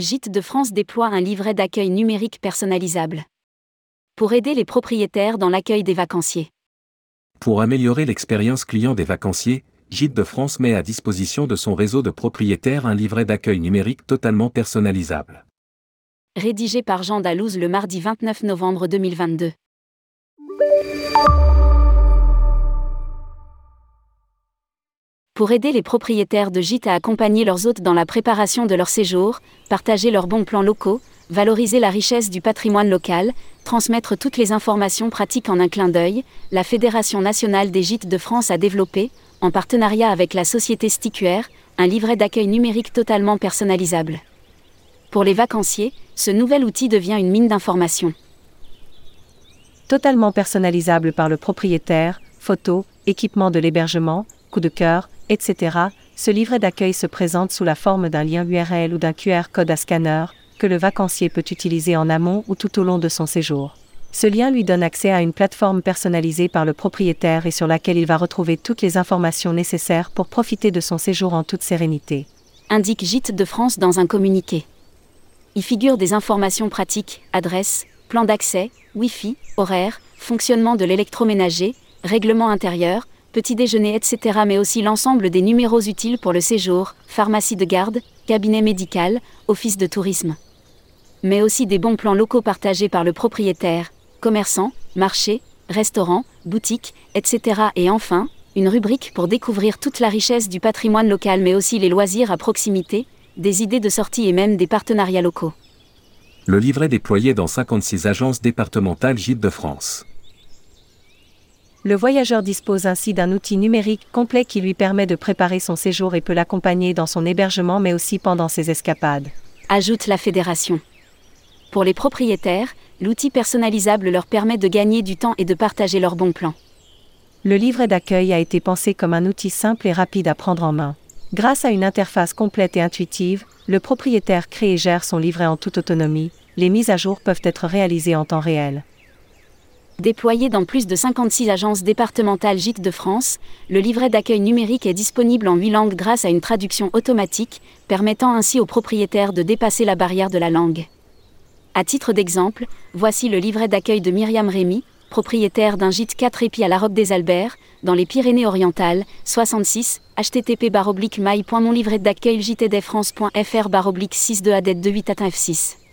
Gîte de France déploie un livret d'accueil numérique personnalisable. Pour aider les propriétaires dans l'accueil des vacanciers. Pour améliorer l'expérience client des vacanciers, Gîte de France met à disposition de son réseau de propriétaires un livret d'accueil numérique totalement personnalisable. Rédigé par Jean Dalouse le mardi 29 novembre 2022. Pour aider les propriétaires de gîtes à accompagner leurs hôtes dans la préparation de leur séjour, partager leurs bons plans locaux, valoriser la richesse du patrimoine local, transmettre toutes les informations pratiques en un clin d'œil, la Fédération nationale des gîtes de France a développé, en partenariat avec la société Sticuaire, un livret d'accueil numérique totalement personnalisable. Pour les vacanciers, ce nouvel outil devient une mine d'informations. Totalement personnalisable par le propriétaire, photos, équipement de l'hébergement, coup de cœur, etc., ce livret d'accueil se présente sous la forme d'un lien URL ou d'un QR code à scanner, que le vacancier peut utiliser en amont ou tout au long de son séjour. Ce lien lui donne accès à une plateforme personnalisée par le propriétaire et sur laquelle il va retrouver toutes les informations nécessaires pour profiter de son séjour en toute sérénité. Indique Gîte de France dans un communiqué. Y figurent des informations pratiques, adresse, plan d'accès, Wi-Fi, horaire, fonctionnement de l'électroménager, règlement intérieur, petit déjeuner, etc. mais aussi l'ensemble des numéros utiles pour le séjour, pharmacie de garde, cabinet médical, office de tourisme. Mais aussi des bons plans locaux partagés par le propriétaire, commerçant, marché, restaurant, boutique, etc. Et enfin, une rubrique pour découvrir toute la richesse du patrimoine local mais aussi les loisirs à proximité, des idées de sortie et même des partenariats locaux. Le livret déployé dans 56 agences départementales Gîtes de France. Le voyageur dispose ainsi d'un outil numérique complet qui lui permet de préparer son séjour et peut l'accompagner dans son hébergement mais aussi pendant ses escapades. Ajoute la fédération. Pour les propriétaires, l'outil personnalisable leur permet de gagner du temps et de partager leurs bons plans. Le livret d'accueil a été pensé comme un outil simple et rapide à prendre en main. Grâce à une interface complète et intuitive, le propriétaire crée et gère son livret en toute autonomie, les mises à jour peuvent être réalisées en temps réel. Déployé dans plus de 56 agences départementales Gîtes de France, le livret d'accueil numérique est disponible en 8 langues grâce à une traduction automatique, permettant ainsi aux propriétaires de dépasser la barrière de la langue. À titre d'exemple, voici le livret d'accueil de Myriam Rémy, propriétaire d'un gîte 4 épis à la Roque des Alberts, dans les Pyrénées-Orientales, 66, http mail.monlivret d'accueil jtdfrance.fr 62 adet 28 F6.